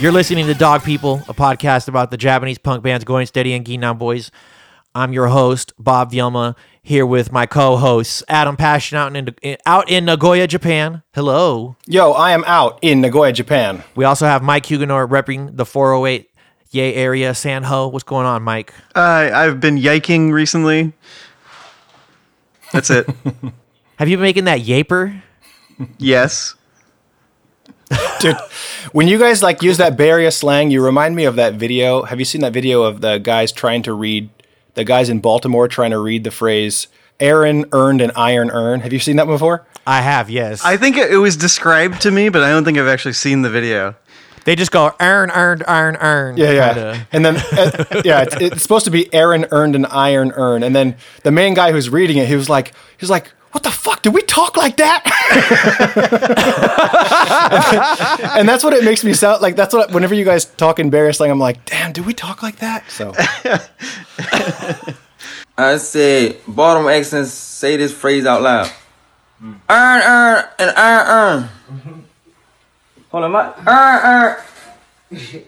You're listening to Dog People, a podcast about the Japanese punk bands Going Steady and Ginnan Boys. I'm your host, Bob Vielma, here with my co-hosts, Adam Passion out in, out in Nagoya, Japan. Hello. Yo, I am out in Nagoya, Japan. We also have Mike Huguenor repping the 408 Yay area, San Ho. What's going on, Mike? Uh, I've been yiking recently. That's it. have you been making that yaper? yes. Dude, when you guys like use that Bay Area slang, you remind me of that video. Have you seen that video of the guys trying to read the guys in Baltimore trying to read the phrase Aaron earned an iron urn? Have you seen that before? I have, yes. I think it was described to me, but I don't think I've actually seen the video. They just go earn, earned, earn, earn. Yeah, yeah. Kinda. And then, uh, yeah, it's, it's, supposed to be Aaron earned an iron urn. And then the main guy who's reading it, he was like, he was like, what the fuck? Do we talk like that? and that's what it makes me sound like. That's what, whenever you guys talk in Bay Area slang, I'm like, damn, do we talk like that? So. I say, bottom accents say this phrase out loud. Mm. Earn, earn, and earn, earn. Hold on, my earn, earn.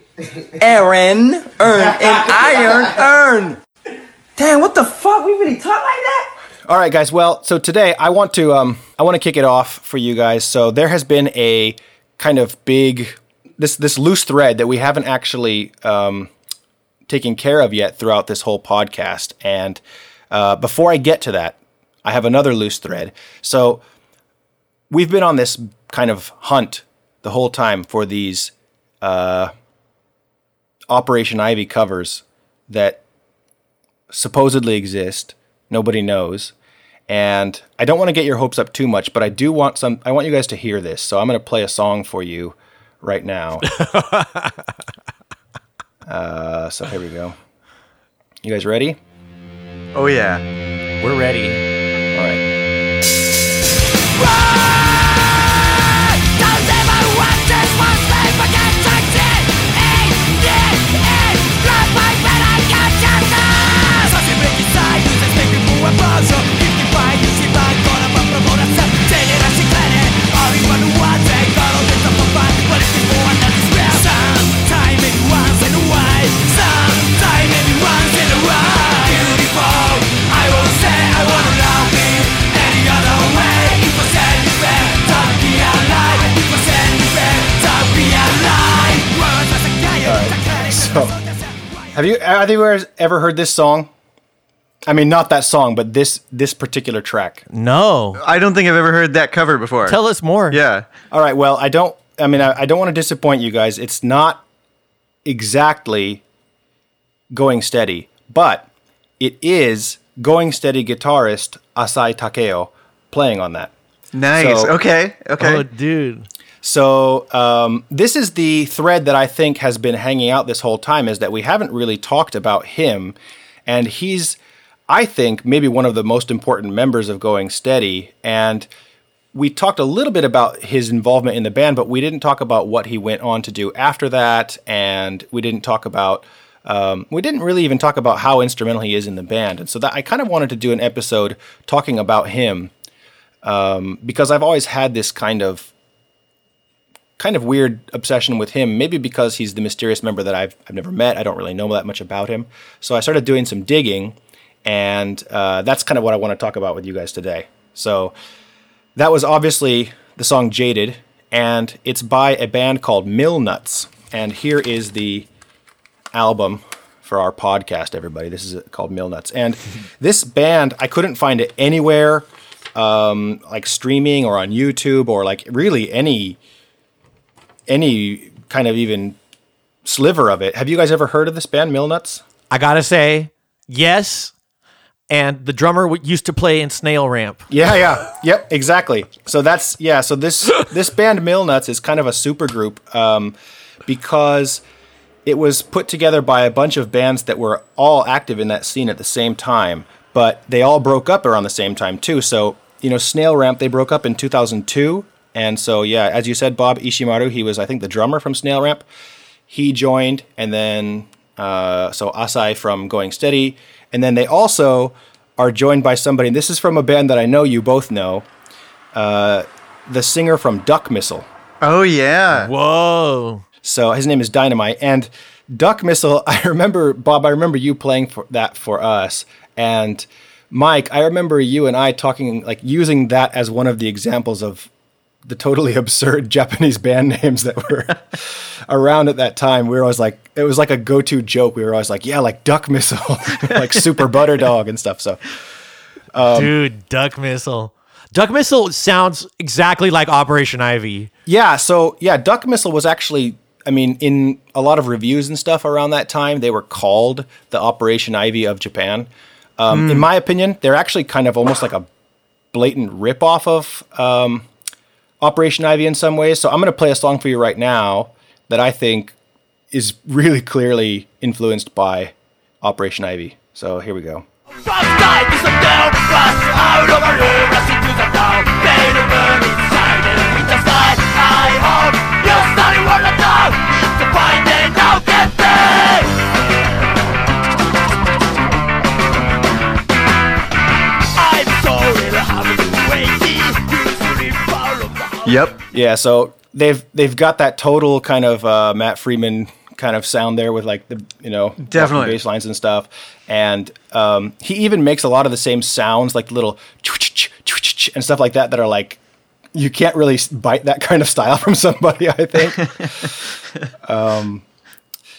Aaron, earn, and iron, earn. Damn, what the fuck? We really talk like that? All right, guys. Well, so today I want to um, I want to kick it off for you guys. So there has been a kind of big this this loose thread that we haven't actually um, taken care of yet throughout this whole podcast. And uh, before I get to that, I have another loose thread. So we've been on this kind of hunt the whole time for these uh, Operation Ivy covers that supposedly exist nobody knows. And I don't want to get your hopes up too much, but I do want some I want you guys to hear this. So I'm going to play a song for you right now. uh, so here we go. You guys ready? Oh yeah. We're ready. So, have you either you ever heard this song? I mean, not that song, but this this particular track. No, I don't think I've ever heard that cover before. Tell us more. Yeah. All right. Well, I don't. I mean, I, I don't want to disappoint you guys. It's not exactly going steady, but it is going steady guitarist Asai Takeo playing on that. Nice. So, okay. Okay. Oh, dude. So um, this is the thread that I think has been hanging out this whole time is that we haven't really talked about him, and he's, I think, maybe one of the most important members of Going Steady. And we talked a little bit about his involvement in the band, but we didn't talk about what he went on to do after that, and we didn't talk about. Um, we didn't really even talk about how instrumental he is in the band, and so that I kind of wanted to do an episode talking about him um, because I've always had this kind of kind of weird obsession with him, maybe because he's the mysterious member that I've, I've never met. I don't really know that much about him. So I started doing some digging, and uh, that's kind of what I want to talk about with you guys today. So that was obviously the song Jaded, and it's by a band called Mill Nuts. And here is the album for our podcast, everybody. This is called Mill Nuts. And this band, I couldn't find it anywhere, um, like streaming or on YouTube or like really any any kind of even sliver of it. Have you guys ever heard of this band, Millnuts? I gotta say, yes. And the drummer used to play in Snail Ramp. Yeah, yeah, yep, exactly. So that's yeah. So this this band Millnuts is kind of a super group um, because it was put together by a bunch of bands that were all active in that scene at the same time, but they all broke up around the same time too. So you know, Snail Ramp they broke up in 2002, and so, yeah, as you said, Bob Ishimaru, he was, I think, the drummer from Snail Ramp. He joined, and then, uh, so Asai from Going Steady. And then they also are joined by somebody, this is from a band that I know you both know, uh, the singer from Duck Missile. Oh, yeah. Whoa. So his name is Dynamite. And Duck Missile, I remember, Bob, I remember you playing for that for us. And Mike, I remember you and I talking, like using that as one of the examples of the totally absurd Japanese band names that were around at that time. We were always like, it was like a go to joke. We were always like, yeah, like Duck Missile, like Super Butter Dog and stuff. So, Um, Dude, duck missile. Duck missile sounds exactly like Operation Ivy. Yeah, so yeah, Duck Missile was actually I mean, in a lot of reviews and stuff around that time, they were called the Operation Ivy of Japan. Um, In my opinion, they're actually kind of almost like a blatant ripoff of um, Operation Ivy in some ways. So I'm going to play a song for you right now that I think is really clearly influenced by Operation Ivy. So here we go. Yep. Yeah, so they've they've got that total kind of uh, Matt Freeman kind of sound there with like the you know Definitely. bass lines and stuff, and um, he even makes a lot of the same sounds like little and stuff like that that are like you can't really bite that kind of style from somebody. I think. um,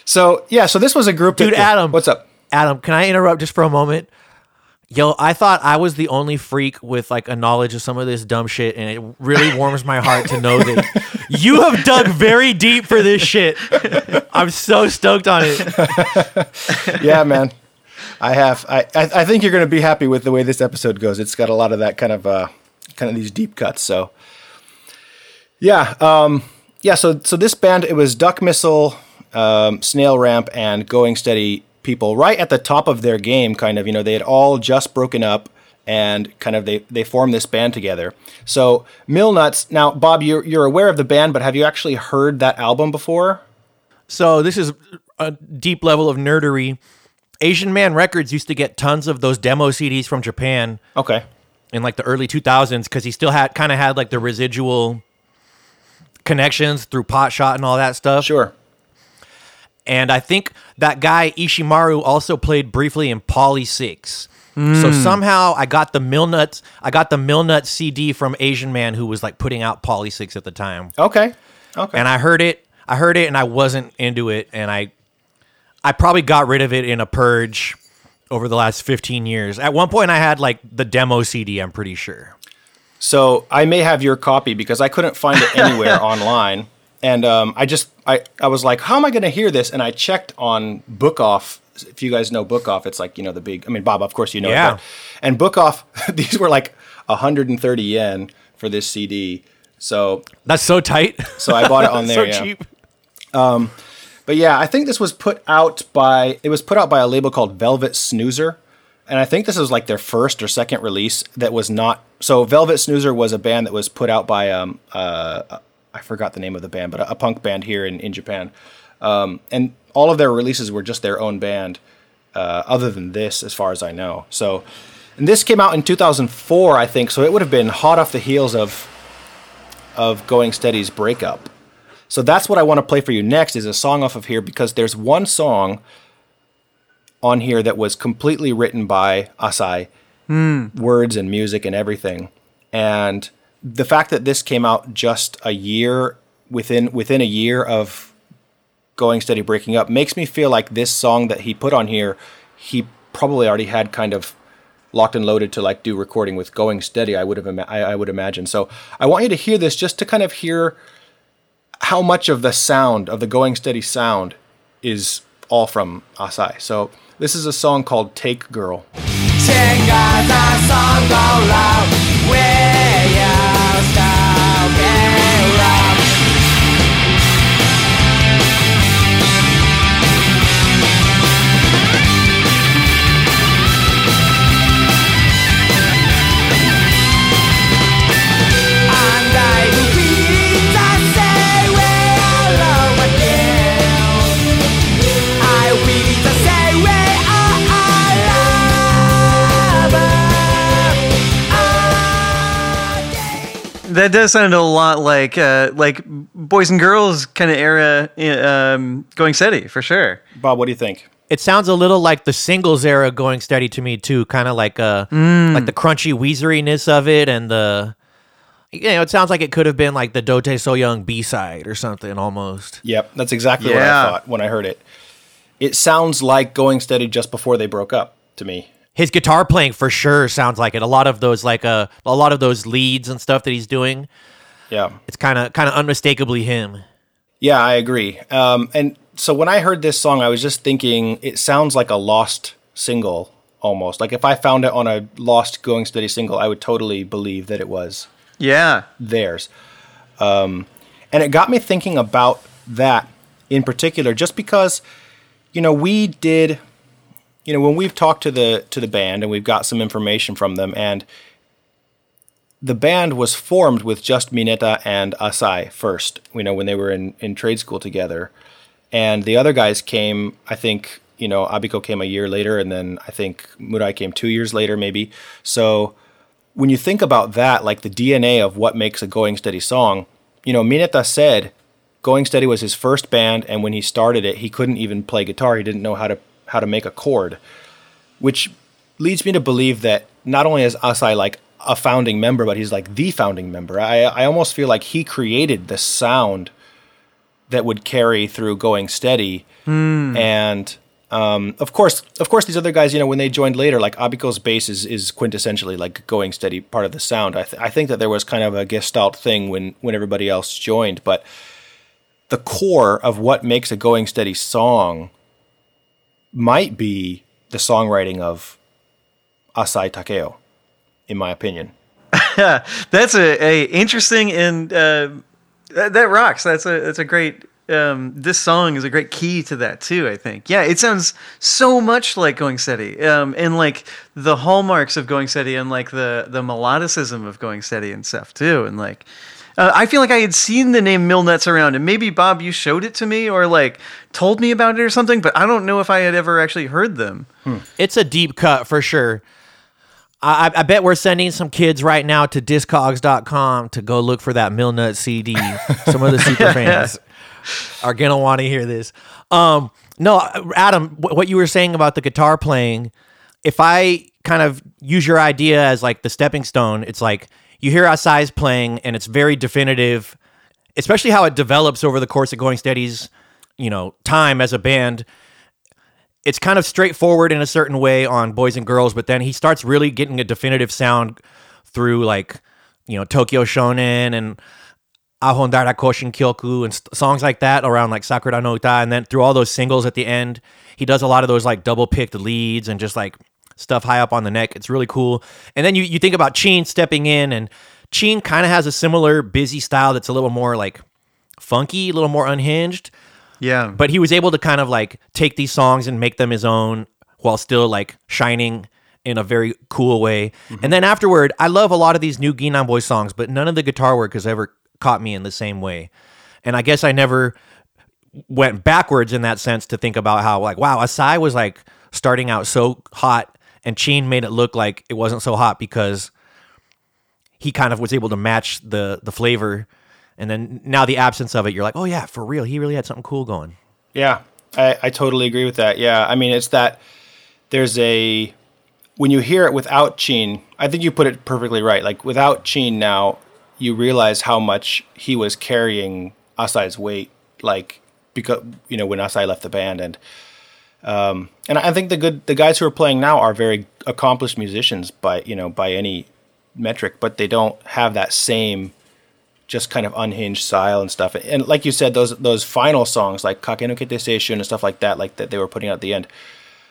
so yeah, so this was a group. Dude, that, Adam. what's up? Adam, can I interrupt just for a moment? Yo, I thought I was the only freak with like a knowledge of some of this dumb shit, and it really warms my heart to know that you have dug very deep for this shit. I'm so stoked on it. yeah, man. I have. I, I think you're going to be happy with the way this episode goes. It's got a lot of that kind of uh, kind of these deep cuts. So, yeah, um, yeah. So so this band it was Duck Missile, um, Snail Ramp, and Going Steady people right at the top of their game. Kind of, you know, they had all just broken up and kind of they they formed this band together. So Mill Nuts. Now, Bob, you're you're aware of the band, but have you actually heard that album before? So this is a deep level of nerdery. Asian Man Records used to get tons of those demo CDs from Japan Okay. in like the early 2000s because he still had kind of had like the residual connections through Pot Shot and all that stuff. Sure. And I think that guy Ishimaru also played briefly in Polysics. So hmm. somehow I got the Milnut I got the Milnut CD from Asian Man who was like putting out Polysics at the time. Okay. Okay. And I heard it. I heard it and I wasn't into it and I I probably got rid of it in a purge over the last 15 years. At one point I had like the demo CD, I'm pretty sure. So I may have your copy because I couldn't find it anywhere online, and um, I just I, I was like, how am I going to hear this? And I checked on Book Off. If you guys know Book Off, it's like you know the big. I mean, Bob, of course you know. Yeah. It, and Book Off, these were like 130 yen for this CD. So That's so tight. so I bought it on there. so yeah. cheap. But yeah, I think this was put out by it was put out by a label called Velvet Snoozer. And I think this was like their first or second release that was not so Velvet Snoozer was a band that was put out by um uh I forgot the name of the band, but a, a punk band here in, in Japan. Um, and all of their releases were just their own band, uh, other than this, as far as I know. So, and this came out in 2004, I think. So it would have been hot off the heels of of Going Steady's breakup. So that's what I want to play for you next is a song off of here because there's one song on here that was completely written by Asai, words and music and everything. And the fact that this came out just a year within within a year of Going Steady breaking up makes me feel like this song that he put on here, he probably already had kind of locked and loaded to like do recording with Going Steady. I would have ima- I, I would imagine. So I want you to hear this just to kind of hear how much of the sound of the Going Steady sound is all from Asai. So this is a song called Take Girl. That does sound a lot like uh, like boys and girls kind of era um, going steady for sure. Bob, what do you think? It sounds a little like the singles era going steady to me too, kind of like uh like the crunchy weezeriness of it and the you know, it sounds like it could have been like the Dote So Young B side or something almost. Yep, that's exactly what I thought when I heard it. It sounds like going steady just before they broke up to me. His guitar playing for sure sounds like it. A lot of those like uh, a lot of those leads and stuff that he's doing, Yeah. it's kind of kind of unmistakably him. Yeah, I agree. Um, and so when I heard this song, I was just thinking it sounds like a lost single almost. Like if I found it on a lost Going Steady single, I would totally believe that it was Yeah, theirs. Um, and it got me thinking about that in particular, just because, you know, we did, you know, when we've talked to the to the band and we've got some information from them, and the band was formed with just Mineta and Asai first. You know, when they were in in trade school together, and the other guys came. I think you know Abiko came a year later, and then I think Murai came two years later, maybe. So when you think about that, like the DNA of what makes a Going Steady song, you know, Mineta said Going Steady was his first band, and when he started it, he couldn't even play guitar. He didn't know how to how to make a chord, which leads me to believe that not only is Asai like a founding member, but he's like the founding member. I I almost feel like he created the sound that would carry through Going Steady, and um, of course, of course, these other guys, you know, when they joined later, like Abiko's bass is, is quintessentially like going steady part of the sound. I, th- I think that there was kind of a gestalt thing when when everybody else joined, but the core of what makes a going steady song might be the songwriting of Asai Takeo, in my opinion. that's a, a interesting and uh, that, that rocks. That's a that's a great. Um, this song is a great key to that too. I think. Yeah, it sounds so much like Going Steady, um, and like the hallmarks of Going Steady, and like the the melodicism of Going Steady and stuff too. And like, uh, I feel like I had seen the name Mill Nuts around, and maybe Bob, you showed it to me or like told me about it or something, but I don't know if I had ever actually heard them. It's a deep cut for sure. I, I bet we're sending some kids right now to discogs.com to go look for that Milnut CD. some of the super fans are gonna want to hear this. Um, no, Adam, wh- what you were saying about the guitar playing, if I kind of use your idea as like the stepping stone, it's like you hear Asai's playing and it's very definitive, especially how it develops over the course of Going Steady's, you know, time as a band it's kind of straightforward in a certain way on boys and girls, but then he starts really getting a definitive sound through like, you know, Tokyo Shonen and Ahondara Koshin Kyoku and st- songs like that around like Sakura no Uta. And then through all those singles at the end, he does a lot of those like double picked leads and just like stuff high up on the neck. It's really cool. And then you, you think about Chin stepping in and Chin kind of has a similar busy style that's a little more like funky, a little more unhinged Yeah, but he was able to kind of like take these songs and make them his own while still like shining in a very cool way. Mm-hmm. And then afterward, I love a lot of these new Ginnan Boy songs, but none of the guitar work has ever caught me in the same way. And I guess I never went backwards in that sense to think about how like wow, Asai was like starting out so hot and Chin made it look like it wasn't so hot because he kind of was able to match the the flavor and then now the absence of it you're like oh yeah for real he really had something cool going Yeah, I, I totally agree with that. Yeah, I mean, it's that there's a when you hear it without Chin, I think you put it perfectly right. Like without Chin now, you realize how much he was carrying Asai's weight. Like because you know when Asai left the band, and um, and I think the good the guys who are playing now are very accomplished musicians by you know by any metric, but they don't have that same just kind of unhinged style and stuff. And like you said, those those final songs like Kakenukete Seishun and stuff like that, like that they were putting out at the end,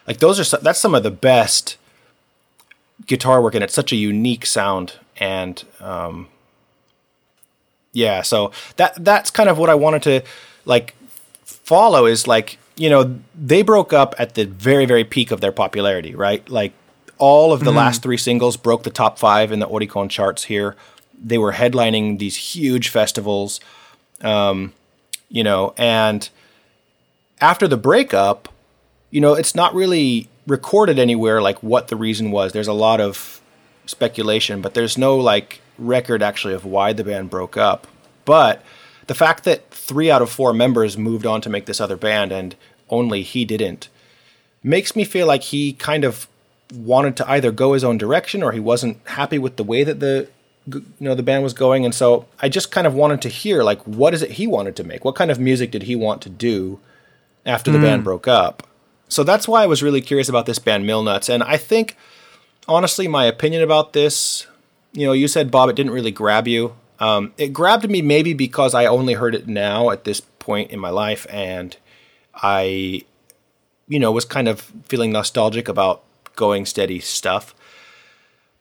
like those are that's some of the best guitar work, and it's such a unique sound. And um, yeah, so that that's kind of what I wanted to like follow is like you know they broke up at the very very peak of their popularity, right? Like all of the last three singles broke the top five in the Oricon charts here. They were headlining these huge festivals, um, you know, and after the breakup, you know, it's not really recorded anywhere like what the reason was. There's a lot of speculation, but there's no like record actually of why the band broke up, but the fact that three out of four members moved on to make this other band and only he didn't makes me feel like he kind of wanted to either go his own direction or he wasn't happy with the way that the you know the band was going. And so I just kind of wanted to hear like what is it he wanted to make? What kind of music did he want to do after the hmm. band broke up? So that's why I was really curious about this band Millnuts. And I think honestly my opinion about this you know you said Bob it didn't really grab you um, it grabbed me maybe because I only heard it now at this point in my life and I you know was kind of feeling nostalgic about going steady stuff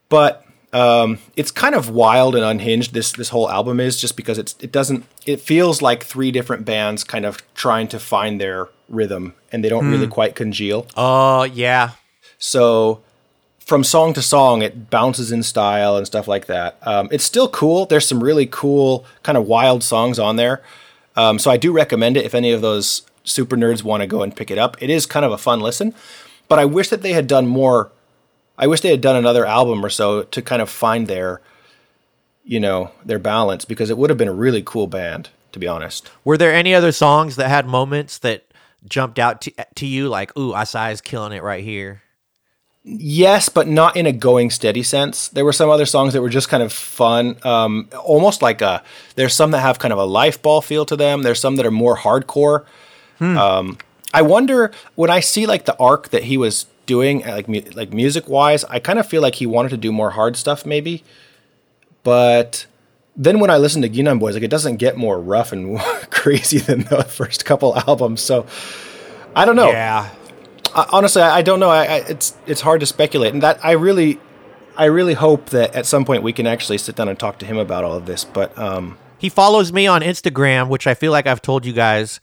but um, it's kind of wild and unhinged. This this whole album is just because it's it doesn't it feels like three different bands kind of trying to find their rhythm and they don't really quite congeal. Oh yeah, So from song to song, it bounces in style and stuff like that. Um, it's still cool. There's some really cool kind of wild songs on there. Um, so I do recommend it if any of those super nerds want to go and pick it up. It is kind of a fun listen, but I wish that they had done more. I wish they had done another album or so to kind of find their, you know, their balance because it would have been a really cool band, to be honest. Were there any other songs that had moments that jumped out to, to you like, ooh, Asai's killing it right here? Yes, but not in a going steady sense. There were some other songs that were just kind of fun, um, almost like a. There's some that have kind of a life ball feel to them. There's some that are more hardcore. Um, I wonder when I see like the arc that he was doing, uh, like mu- like music wise, I kind of feel like he wanted to do more hard stuff, maybe. But then when I listen to Ginnan Boys, like it doesn't get more rough and crazy than the first couple albums. So I don't know. Yeah. I, honestly, I, I don't know. I, I, it's it's hard to speculate, and that I really, I really hope that at some point we can actually sit down and talk to him about all of this. But um, He follows me on Instagram, which I feel like I've told you guys,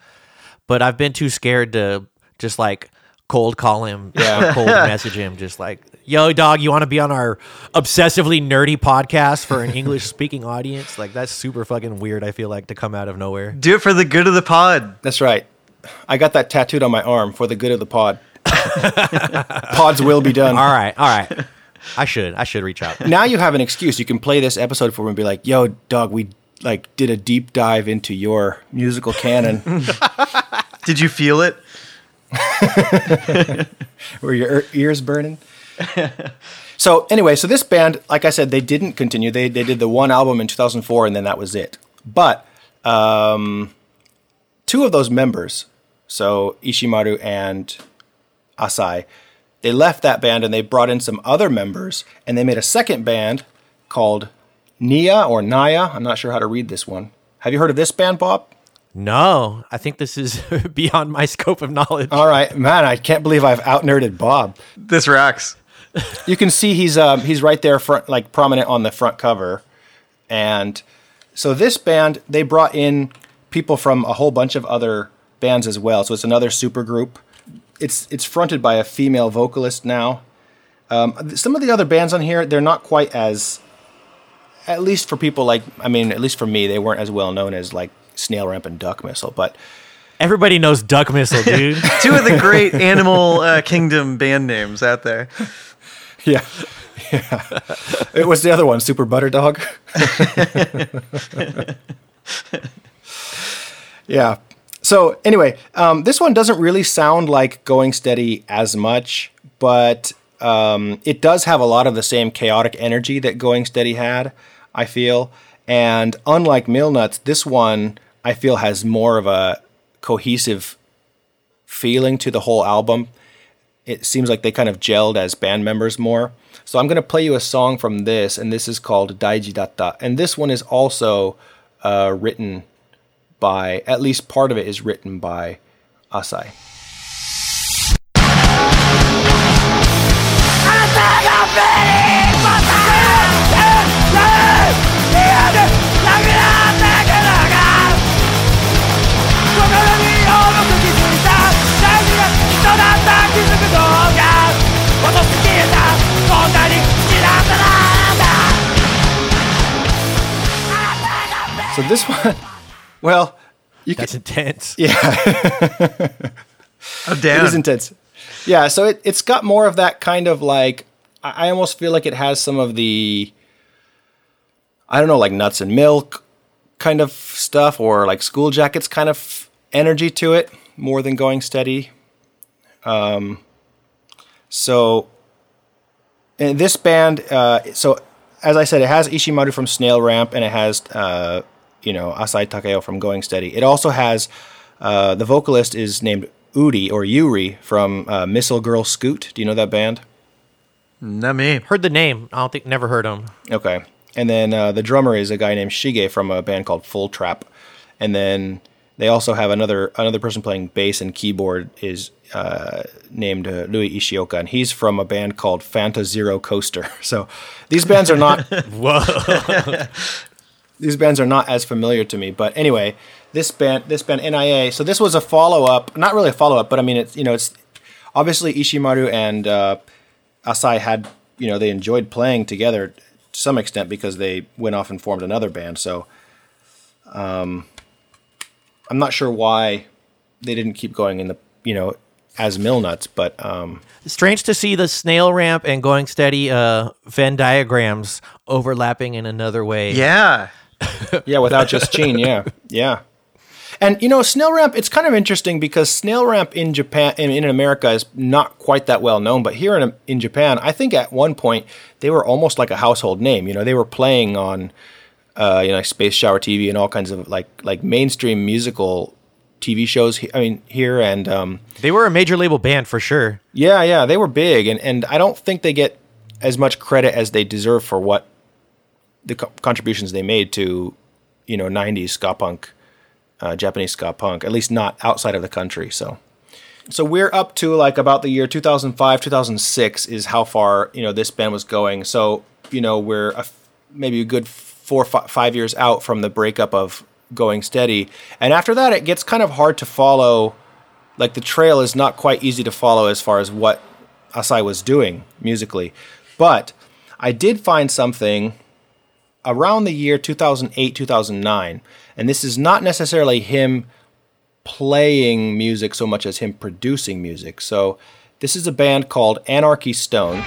but I've been too scared to just like cold call him, Yeah. cold message him, just like, yo, dog, you want to be on our obsessively nerdy podcast for an English speaking audience? Like, that's super fucking weird, I feel like, to come out of nowhere. Do it for the good of the pod. that's right. I got that tattooed on my arm for the good of the pod. Pods will be done. All right, all right. I should, I should reach out. Now you have an excuse. You can play this episode for me and be like, "Yo, dog, we like did a deep dive into your musical canon. Did you feel it? Were your ears burning?" so anyway, so this band, like I said, they didn't continue. They they did the one album in 2004, and then that was it. But um, two of those members, so Ishimaru and Asai, they left that band and they brought in some other members, and they made a second band called Nia or Naya. I'm not sure how to read this one. Have you heard of this band, Bob? No, I think this is beyond my scope of knowledge. All right, man, I can't believe I've out nerded Bob. This rocks. You can see he's um, he's right there front, like prominent on the front cover, and so this band they brought in people from a whole bunch of other bands as well. So it's another super group. It's it's fronted by a female vocalist now. Um, some of the other bands on here they're not quite as, at least for people like I mean at least for me they weren't as well known as like Snail Ramp and Duck Missile, but Everybody knows Duck Missile, dude. Two of the great Animal uh, Kingdom band names out there. Yeah. Yeah. it was the other one, Super Butter Dog. yeah. So anyway, um, this one doesn't really sound like Going Steady as much, but um, it does have a lot of the same chaotic energy that Going Steady had, I feel. And unlike Millnuts, this one I feel has more of a cohesive feeling to the whole album it seems like they kind of gelled as band members more. So I'm going to play you a song from this, and this is called Daiji Datta. And this one is also uh, written by, at least part of it is written by Asai. So this one, well, you can, That's intense. I'm it down. is intense. Yeah, so it, it's got more of that kind of like, I I almost feel like it has some of the, I don't know, like nuts and milk kind of stuff, or like school jackets kind of energy to it, more than going steady. Um, so and this band, uh, so as I said, it has Ishimaru from Snail Ramp, and it has uh, you know Asai Takeo from Going Steady. It also has uh, the vocalist is named Uri or Yuri from uh, Missile Girl Scoot. Do you know that band? Not me. Heard the name. I don't think never heard him. Okay. And then uh, the drummer is a guy named Shige from a band called Full Trap. And then they also have another another person playing bass and keyboard is uh, named uh, Louis Ishioka, and he's from a band called Fanta Zero Coaster. So these bands are not Whoa. these bands are not as familiar to me. But anyway, this band this band NIA. So this was a follow up, not really a follow up, but I mean it's you know it's obviously Ishimaru and uh, Asai had you know they enjoyed playing together to some extent because they went off and formed another band. So um, I'm not sure why they didn't keep going in the you know as Millnuts, but um, Strange to see the snail ramp and going steady uh, Venn diagrams overlapping in another way. Yeah. Yeah, without just Gene, yeah, yeah. And you know, Snail Ramp, it's kind of interesting because Snail Ramp in Japan in, in America is not quite that well known, but here in in Japan, I think at one point they were almost like a household name. You know, they were playing on uh, you know, Space Shower TV and all kinds of like like mainstream musical TV shows. he- I mean, here and um, They were a major label band for sure. yeah, yeah, they were big, and and I don't think they get as much credit as they deserve for what the co- contributions they made to, you know, '90s ska punk, uh, Japanese ska punk. At least not outside of the country. So, so we're up to like about the year 2005, 2006 is how far you know this band was going. So you know we're f maybe a good four fi- five years out from the breakup of Going Steady, and after that it gets kind of hard to follow like the trail is not quite easy to follow as far as what Asai was doing musically. But I did find something around the year 2008, 2009, and this is not necessarily him playing music so much as him producing music. So this is a band called Anarchy Stone.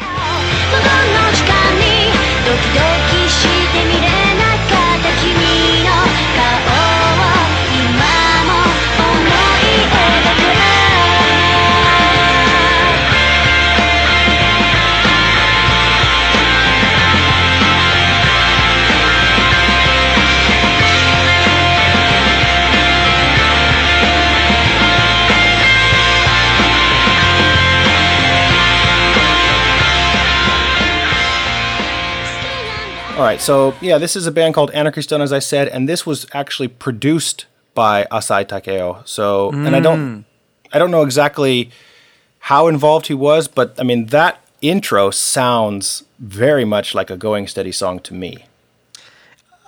All right, so yeah, this is a band called Anarchy Stone, as I said, and this was actually produced by Asai Takeo. So, and I don't, I don't know exactly how involved he was, but I mean that intro sounds very much like a Going Steady song to me.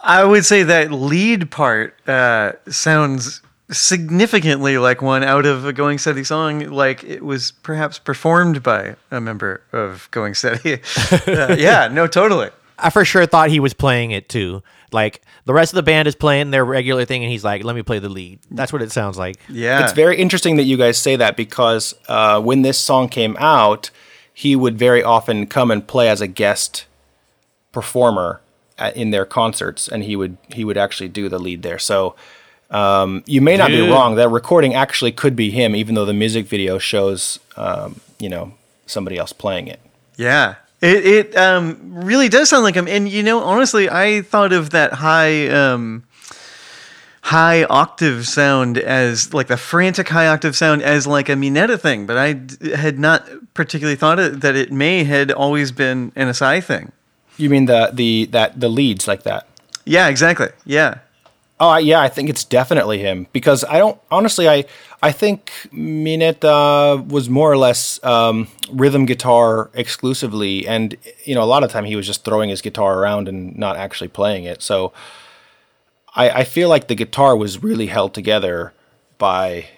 I would say that lead part uh, sounds significantly like one out of a Going Steady song, like it was perhaps performed by a member of Going Steady. Uh, yeah, no, totally. I for sure thought he was playing it too. Like the rest of the band is playing their regular thing, and he's like, "Let me play the lead." That's what it sounds like. Yeah, It's very interesting that you guys say that because uh, when this song came out, he would very often come and play as a guest performer at, in their concerts, and he would he would actually do the lead there. So um, you may not be wrong. That recording actually could be him, even though the music video shows um, you know somebody else playing it. Yeah. It it um really does sound like him. And you know, honestly, I thought of that high um high octave sound as like the frantic high octave sound as like a Mineta thing, but I d- had not particularly thought it, that it may had always been an Asai thing. You mean the the that the leads like that? Yeah, exactly. Yeah. Oh yeah, I think it's definitely him because I don't honestly. I I think Mineta was more or less um, rhythm guitar exclusively, and you know a lot of time he was just throwing his guitar around and not actually playing it. So I, I feel like the guitar was really held together by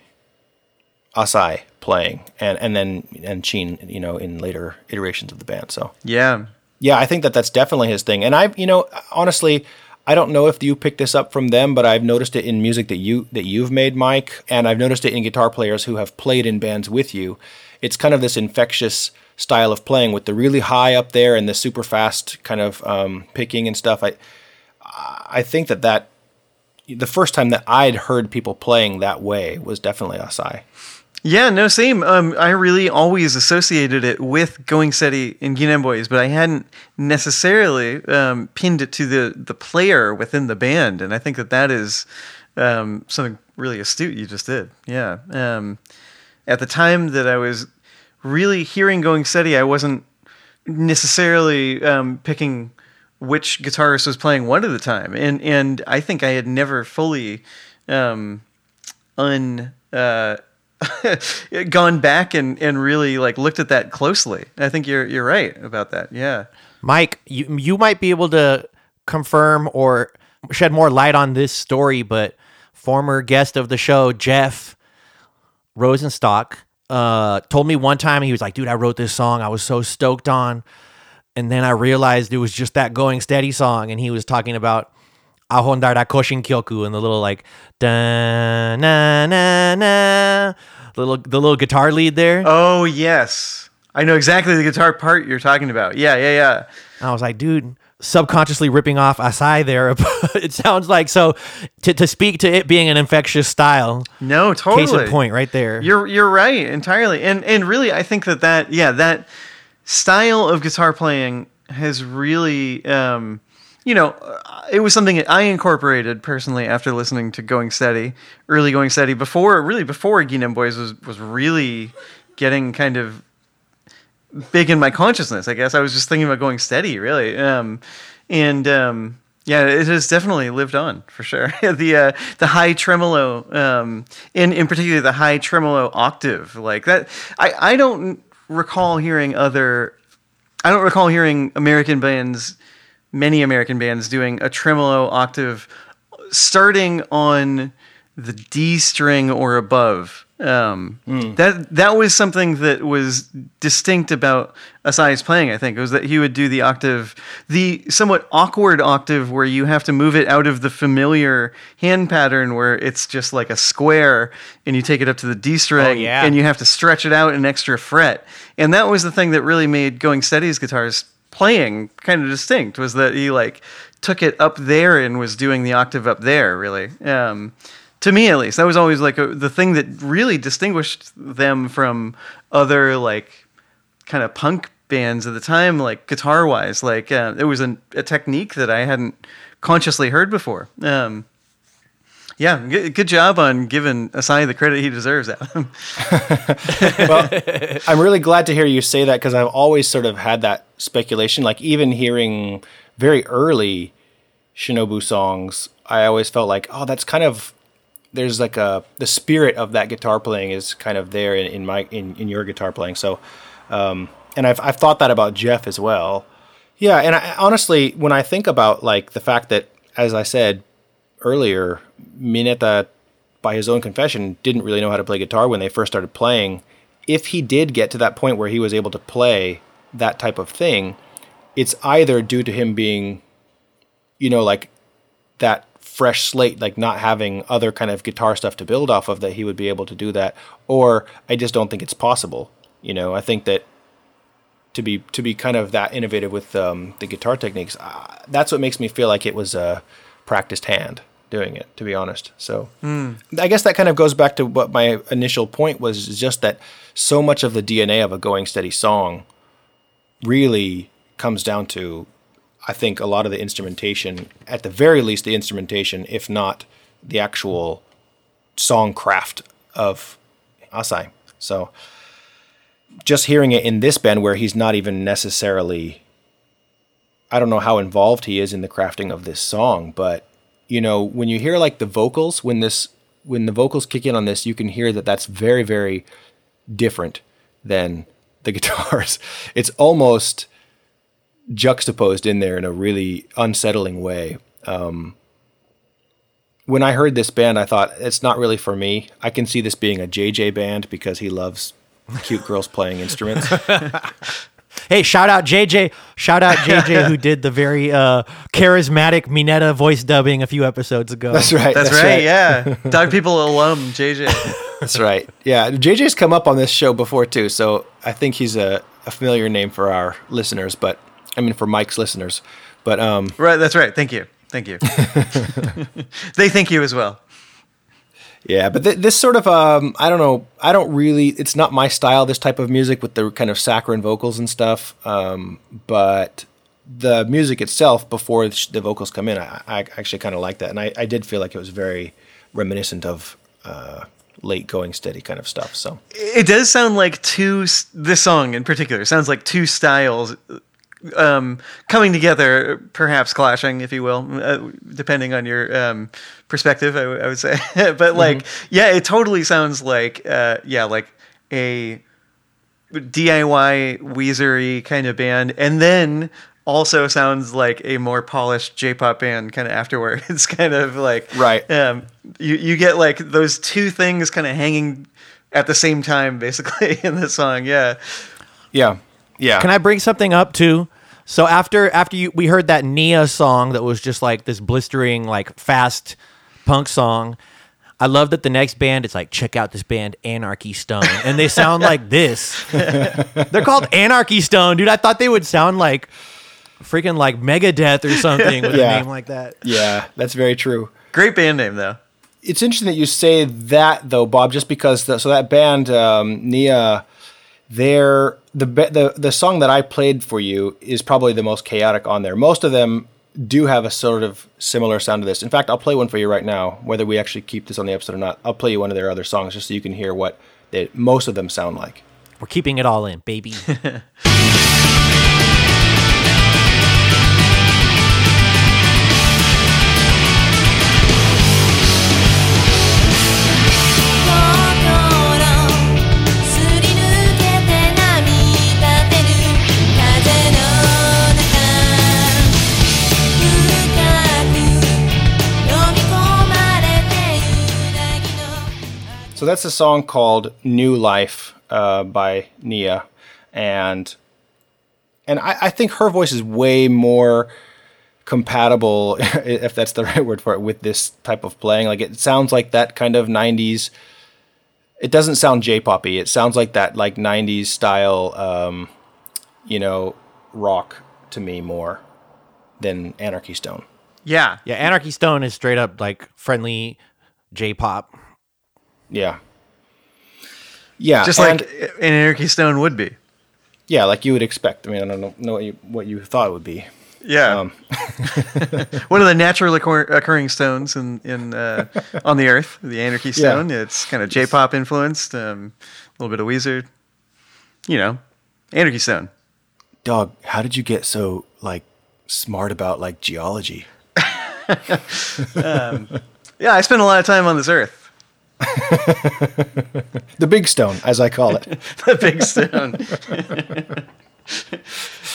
Asai playing, and and then and Chin, you know, in later iterations of the band. So Yeah. yeah, I think that that's definitely his thing. And I, you know, honestly, I don't know if you picked this up from them, but I've noticed it in music that you that you've made, Mike, and I've noticed it in guitar players who have played in bands with you. It's kind of this infectious style of playing with the really high up there and the super fast kind of um, picking and stuff. I I think that that the first time that I'd heard people playing that way was definitely Asai. Yeah, no, same. Um, I really always associated it with Going Steady and Ginnan Boys, but I hadn't necessarily um, pinned it to the the player within the band, and I think that that is um, something really astute you just did. Yeah. Um, at the time that I was really hearing Going Steady, I wasn't necessarily um, picking which guitarist was playing one at a time, and and I think I had never fully um, un uh, gone back and, and really like looked at that closely. I think you're you're right about that. Yeah. Mike, you you might be able to confirm or shed more light on this story, but former guest of the show, Jeff Rosenstock, uh, told me one time he was like, "Dude, I wrote this song. I was so stoked on." And then I realized it was just that going steady song, and he was talking about Ahondara Koshin Kyoku and the little like da na na na little the little guitar lead there. Oh yes, I know exactly the guitar part you're talking about. Yeah, yeah, yeah. I was like, dude, subconsciously ripping off Asai there. it sounds like so to, to speak to it being an infectious style. No, totally. Case in point, right there. You're you're right entirely, and and really, I think that that yeah that style of guitar playing has really. Um, you know, uh, it was something that I incorporated personally after listening to Going Steady, early Going Steady, before really before Ginnan Boys was was really getting kind of big in my consciousness. I guess I was just thinking about Going Steady, really, um, and um, yeah, it has definitely lived on for sure. the uh, the high tremolo, um, in in particular the high tremolo octave, like that. I I don't recall hearing other. I don't recall hearing American bands many American bands doing a tremolo octave starting on the D string or above. Um, That that was something that was distinct about Asai's playing. I think it was that he would do the octave, the somewhat awkward octave where you have to move it out of the familiar hand pattern where it's just like a square, and you take it up to the D string, yeah. and you have to stretch it out an extra fret. And that was the thing that really made Going Steady's guitars playing kind of distinct was that he like took it up there and was doing the octave up there really. Um, to me at least that was always like a, the thing that really distinguished them from other like kind of punk bands at the time like guitar wise like uh, it was an, a technique that i hadn't consciously heard before. Um, yeah, good, good job on giving Asai the credit he deserves. Adam. well, I'm really glad to hear you say that because I've always sort of had that speculation. Like even hearing very early Shinobu songs, I always felt like, oh, that's kind of there's like a the spirit of that guitar playing is kind of there in, in my in, in your guitar playing. So, um, and I've I've thought that about Jeff as well. Yeah, and I, honestly, when I think about like the fact that, as I said earlier, Mineta, by his own confession, didn't really know how to play guitar when they first started playing. If he did get to that point where he was able to play that type of thing, it's either due to him being, you know, like that fresh slate, like not having other kind of guitar stuff to build off of, that he would be able to do that, or I just don't think it's possible. You know, I think that to be to be kind of that innovative with um, the guitar techniques, uh, that's what makes me feel like it was a practiced hand doing it. To be honest, so hmm. I guess that kind of goes back to what my initial point was, is just that so much of the DNA of a going steady song really comes down to, I think, a lot of the instrumentation. At the very least, the instrumentation, if not the actual song craft of Asai. So just hearing it in this band where he's not even necessarily I don't know how involved he is in the crafting of this song, but you know, when you hear like the vocals when this when the vocals kick in on this, you can hear that that's very very different than the guitars. It's almost juxtaposed in there in a really unsettling way. Um, when I heard this band, I thought it's not really for me. I can see this being a JJ band because he loves cute girls playing instruments. Hey, shout out JJ. Shout out JJ who did the very uh, charismatic Mineta voice dubbing a few episodes ago. That's right. That's, right, Yeah, Dog People alum JJ. That's right. Yeah, JJ's come up on this show before too, so I think he's a, a familiar name for our listeners. But I mean, for Mike's listeners. But um, Right. That's right. Thank you. Thank you. they thank you as well. Yeah, but th- this sort of um, I don't know. I don't really. It's not my style. This type of music with the kind of saccharine vocals and stuff. Um, but the music itself, before the vocals come in, I, I actually kind of like that, and I, I did feel like it was very reminiscent of uh, late going steady kind of stuff. So It does sound like two. This song in particular sounds like two styles um, coming together, perhaps clashing, if you will, uh, depending on your um, perspective. I, w- I would say, but like, yeah, it totally sounds like, uh, yeah, like a DIY Weezery kind of band, and then also sounds like a more polished J-pop band kind of afterward. It's kind of like Right. Um, you you get like those two things kind of hanging at the same time, basically in the song. Yeah. yeah, yeah. Can I bring something up too? So after after you we heard that Nia song that was just like this blistering like fast punk song. I love that the next band it's like check out this band Anarchy Stone and they sound like this. They're called Anarchy Stone, dude. I thought they would sound like freaking like Megadeth or something with Yeah. a name like that. yeah, that's very true. Great band name though. it's interesting that you say that though, Bob, just because the, so that band um, Nia, their the the the song that I played for you is probably the most chaotic on there. Most of them do have a sort of similar sound to this. In fact, I'll play one for you right now, whether we actually keep this on the episode or not. I'll play you one of their other songs just so you can hear what they, most of them sound like. We're keeping it all in, baby.「So that's a song called "New Life" uh, by Nia, and and I, I think her voice is way more compatible, if that's the right word for it, with this type of playing. Like it sounds like that kind of '90s. It doesn't sound J-poppy. It sounds like that like '90s style, um, you know, rock to me more than Anarchy Stone. Yeah. yeah, Anarchy Stone is straight up like friendly J-pop. Yeah. Yeah, Just and- like an Anarchy Stone would be. yeah, like you would expect. I mean, I don't know, know what you what you thought it would be. Yeah. Um, One of the naturally occur- occurring stones in, in uh, on the earth, the Anarchy Yeah. Stone. It's kind of J-pop influenced, um, a little bit of Weezer. You know, Anarchy Stone. dog how did you get so like smart about like geology Yeah, I spend a lot of time on this earth. the big stone as i call it The big stone.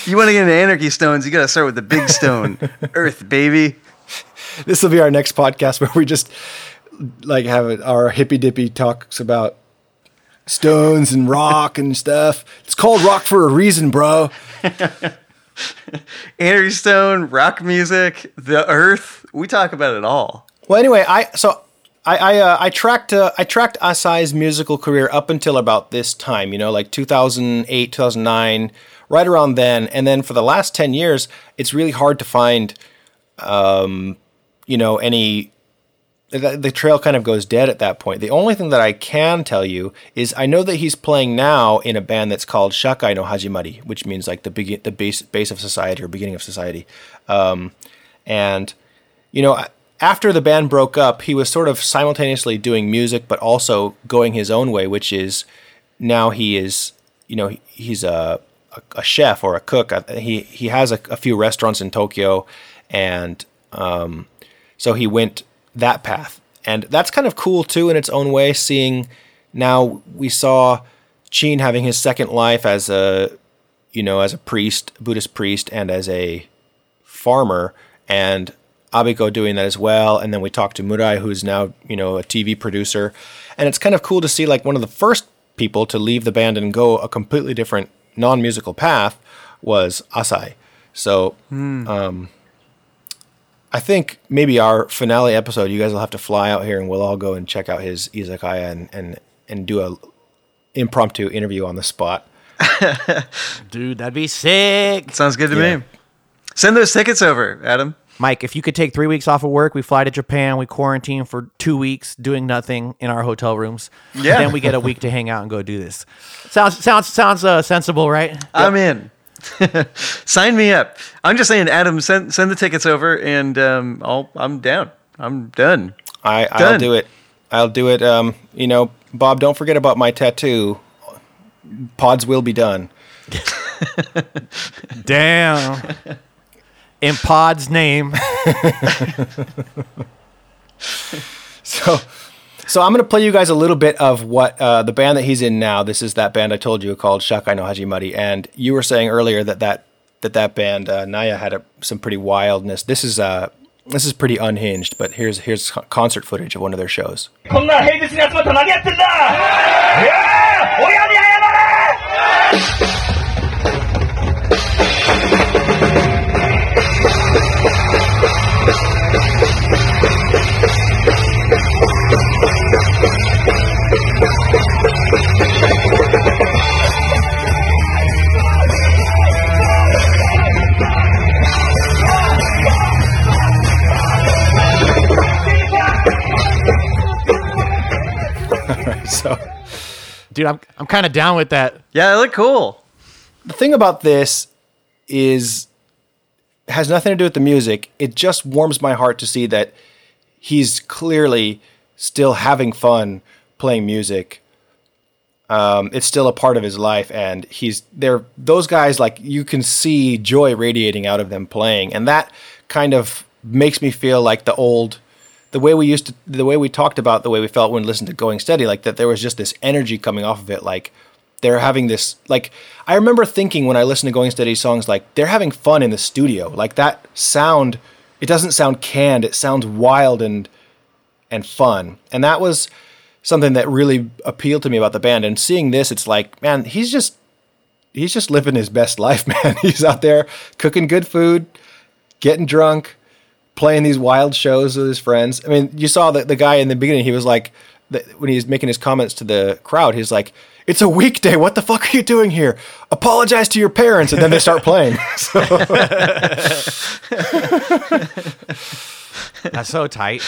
you want to get into Anarchy Stones, you got to start with the big stone, Earth, baby. this will be our next podcast where we just like have our hippy dippy talks about stones and rock and stuff it's called rock for a reason bro Anarchy Stone, rock music, the Earth. We talk about it all. well anyway i so i i, uh, I tracked uh, i tracked asai's musical career up until about this time you know like 2008 2009 right around then and then for the last 10 years it's really hard to find um you know any the, the trail kind of goes dead at that point. The only thing that I can tell you is I know that he's playing now in a band that's called Shakai no Hajimari, which means like the begin the base base of society or beginning of society. Um, and you know, after the band broke up, he was sort of simultaneously doing music but also going his own way, which is now he is you know he's a a, chef or a cook. Uh, He he has a, a few restaurants in Tokyo, and um, so he went that path, and that's kind of cool too in its own way. Seeing now we saw Chin having his second life as a you know as a priest, Buddhist priest, and as a farmer, and Abiko doing that as well. And then we talked to Murai, who's now you know a TV producer, and it's kind of cool to see like one of the first people to leave the band and go a completely different non-musical path was Asai. So um, I think maybe our finale episode, you guys will have to fly out here and we'll all go and check out his izakaya and and and do a impromptu interview on the spot. Dude, that'd be sick. Sounds good to Yeah. me. Send those tickets over, Adam. Mike, if you could take three weeks off of work, we fly to Japan, we quarantine for two weeks, doing nothing in our hotel rooms. Yeah. Then we get a week to hang out and go do this. Sounds sounds sounds uh, sensible, right? I'm in. Sign me up. I'm just saying, Adam, send send the tickets over, and um, I'll I'm down. I'm done. I, I'll do it. I'll do it. Um, you know, Bob, don't forget about my tattoo. Pods will be done. Damn. In Pod's name. So, so I'm going to play you guys a little bit of what uh, the band that he's in now. This is that band I told you called Shakai no Hajimari, and you were saying earlier that that that that band uh, Nia had a, some pretty wildness. This is uh this is pretty unhinged, but here's here's concert footage of one of their shows. So Dude, I'm I'm kind of down with that. Yeah, they look cool. the thing about this is has nothing to do with the music. It just warms my heart to see that he's clearly still having fun playing music. Um, it's still a part of his life, and he's there. Those guys, like you can see joy radiating out of them playing, and that kind of makes me feel like the old, the way we used to, the way we talked about the way we felt when we listened to Going Steady, like that there was just this energy coming off of it, like they're having this like I remember thinking when I listened to Going Steady songs like they're having fun in the studio. Like that sound it doesn't sound canned, it sounds wild and and fun. And that was something that really appealed to me about the band and seeing this it's like man, he's just he's just living his best life, man. He's out there cooking good food, getting drunk, playing these wild shows with his friends. I mean, you saw the the guy in the beginning, he was like when he was making his comments to the crowd, he's like, "It's a weekday. What the fuck are you doing here? Apologize to your parents." And then they start playing. So, That's so tight.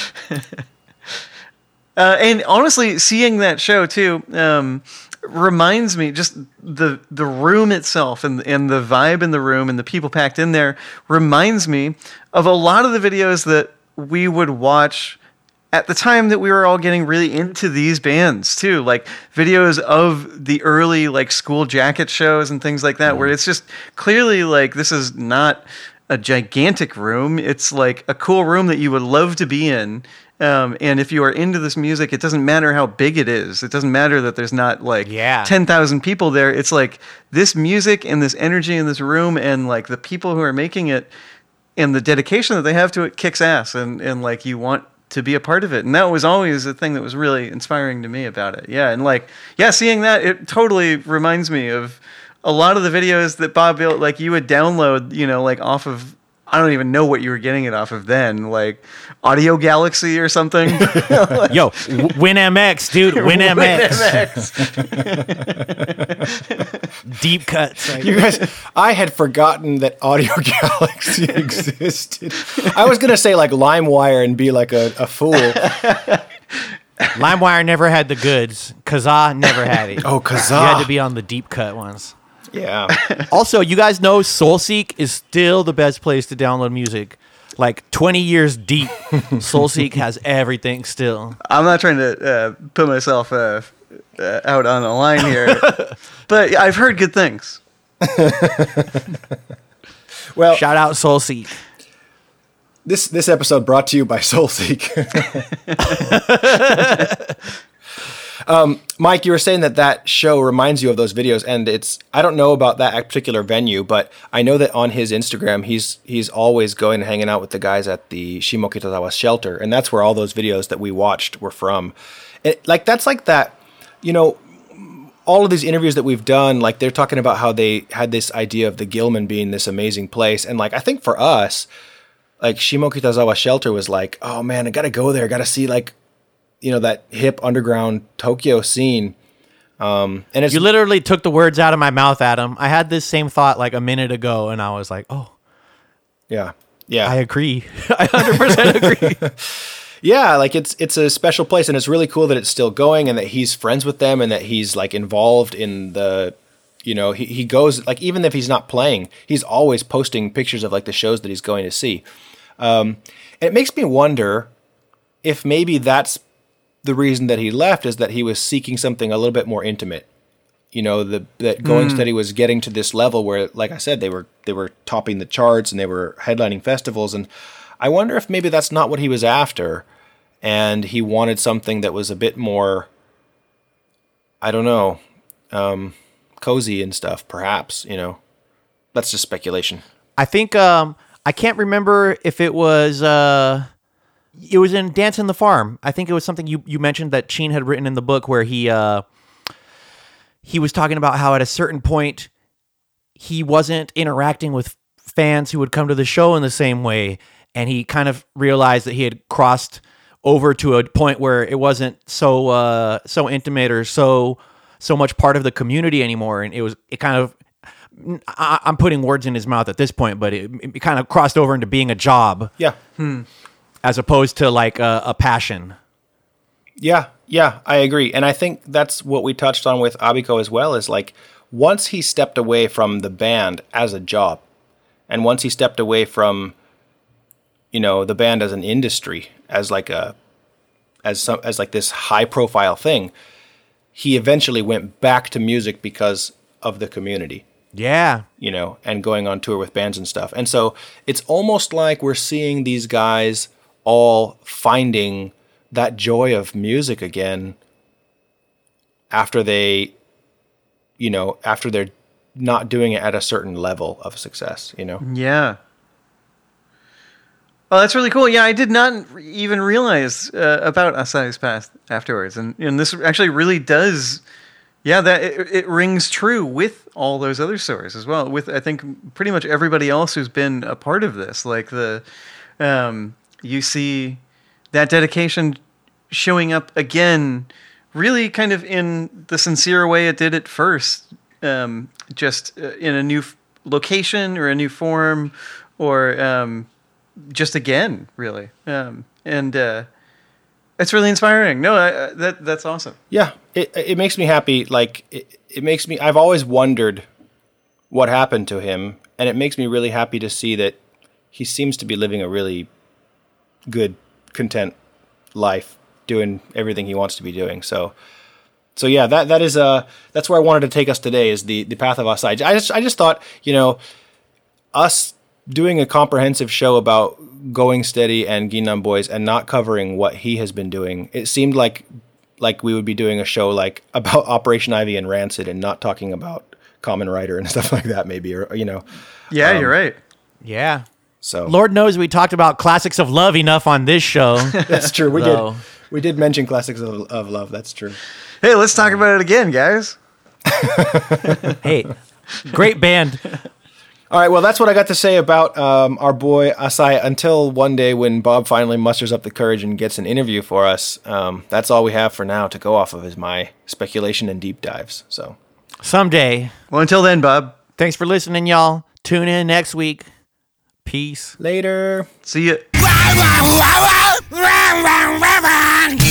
Uh, and honestly, seeing that show too um, reminds me just the the room itself and and the vibe in the room and the people packed in there reminds me of a lot of the videos that we would watch at the time that we were all getting really into these bands too. Like videos of the early like school jacket shows and things like that where mm-hmm. it's just clearly like this is not a gigantic room. It's like a cool room that you would love to be in um, and if you are into this music it doesn't matter how big it is. It doesn't matter that there's not like Yeah. 10,000 people there. It's like this music and this energy in this room and like the people who are making it and the dedication that they have to it kicks ass. And and like you want to be a part of it. And that was always the thing that was really inspiring to me about it. Yeah. And like yeah seeing that it totally reminds me of a lot of the videos that bob built like you would download you know like off of i don't even know what you were getting it off of then like audio galaxy or something Yo, w- WinMX, dude. WinMX. Deep cuts. right? you guys, I had forgotten that Audio Galaxy existed. I was gonna say like LimeWire and be like a, a fool. LimeWire never had the goods. Kazaa never had it. Oh, Kazaa! You had to be on the deep cut ones. Yeah. Also, you guys know SoulSeek is still the best place to download music. Like 20 years deep, SoulSeek has everything still. I'm not trying to uh, put myself uh, uh, out on the line here, but I've heard good things. Well, Shout out SoulSeek. This this episode brought to you by SoulSeek. Um, Mike, you were saying that that show reminds you of those videos, and it's I don't know about that particular venue, but I know that on his Instagram, he's he's always going and hanging out with the guys at the Shimokitazawa shelter, and that's where all those videos that we watched were from. It, like that's like that, you know, all of these interviews that we've done, like they're talking about how they had this idea of the Gilman being this amazing place, and like I think for us, like Shimokitazawa Shelter was like, oh man, I gotta go there, gotta see like, you know, that hip underground Tokyo scene. Um, and it's You literally took the words out of my mouth, Adam. I had this same thought like a minute ago, and I was like, oh, yeah, Yeah. I agree. I 100% agree. Yeah, like it's it's a special place and it's really cool that it's still going and that he's friends with them and that he's like involved in the you know, he, he goes like even if he's not playing, he's always posting pictures of like the shows that he's going to see. Um and it makes me wonder if maybe that's the reason that he left is that he was seeking something a little bit more intimate. You know, the that going steady was getting to this level where like I said they were they were topping the charts and they were headlining festivals and I wonder if maybe that's not what he was after and he wanted something that was a bit more I don't know, um cozy and stuff perhaps, you know. That's just speculation. I think um I can't remember if it was uh it was in Dance in the Farm. I think it was something you you mentioned that Sheen had written in the book where he uh he was talking about how at a certain point he wasn't interacting with fans who would come to the show in the same way and he kind of realized that he had crossed over to a point where it wasn't so uh so intimate or so so much part of the community anymore and it was it kind of I, I'm putting words in his mouth at this point, but it, it kind of crossed over into being a job Yeah. As opposed to like a, a passion. Yeah, yeah, I agree. And I think that's what we touched on with Abiko as well is like once he stepped away from the band as a job and once he stepped away from you know, the band as an industry, as like a as some as like this high profile thing, he eventually went back to music because of the community Yeah, you know, and going on tour with bands and stuff. And so it's almost like we're seeing these guys all finding that joy of music again after they, you know, after they're not doing it at a certain level of success, you know? Yeah. well that's really cool. Yeah, I did not even realize uh, about Asai's past afterwards, and and this actually really does. Yeah, that it, it rings true with all those other stories as well. With I think pretty much everybody else who's been a part of this, like the, um, you see that dedication showing up again, really kind of in the sincere way it did at first, um, just uh, in a new f- location or a new form, or um, just again, really. Um, and uh, it's really inspiring. No, I, I, that that's awesome. Yeah, it it makes me happy. Like it, it makes me. I've always wondered what happened to him, and it makes me really happy to see that he seems to be living a really good, content life, doing everything he wants to be doing. So, so yeah, that that is uh that's where I wanted to take us today is the the path of Asai. I just I just thought you know us doing a comprehensive show about going steady and Ginnan Boys and not covering what he has been doing. It seemed like like we would be doing a show like about Operation Ivy and Rancid and not talking about Common Rider and stuff like that maybe or you know. Yeah, you're right. yeah. So Lord knows we talked about classics of love enough on this show. that's true. We So- did we did mention classics of, of love. That's true. Hey, let's talk about it again, guys. hey, great band. All right, well, that's what I got to say about um, our boy Asai until one day when Bob finally musters up the courage and gets an interview for us. Um, that's all we have for now to go off of is my speculation and deep dives. So, Someday. Well, until then, Bob. Thanks for listening, y'all. Tune in next week. Peace. later. See ya. I just found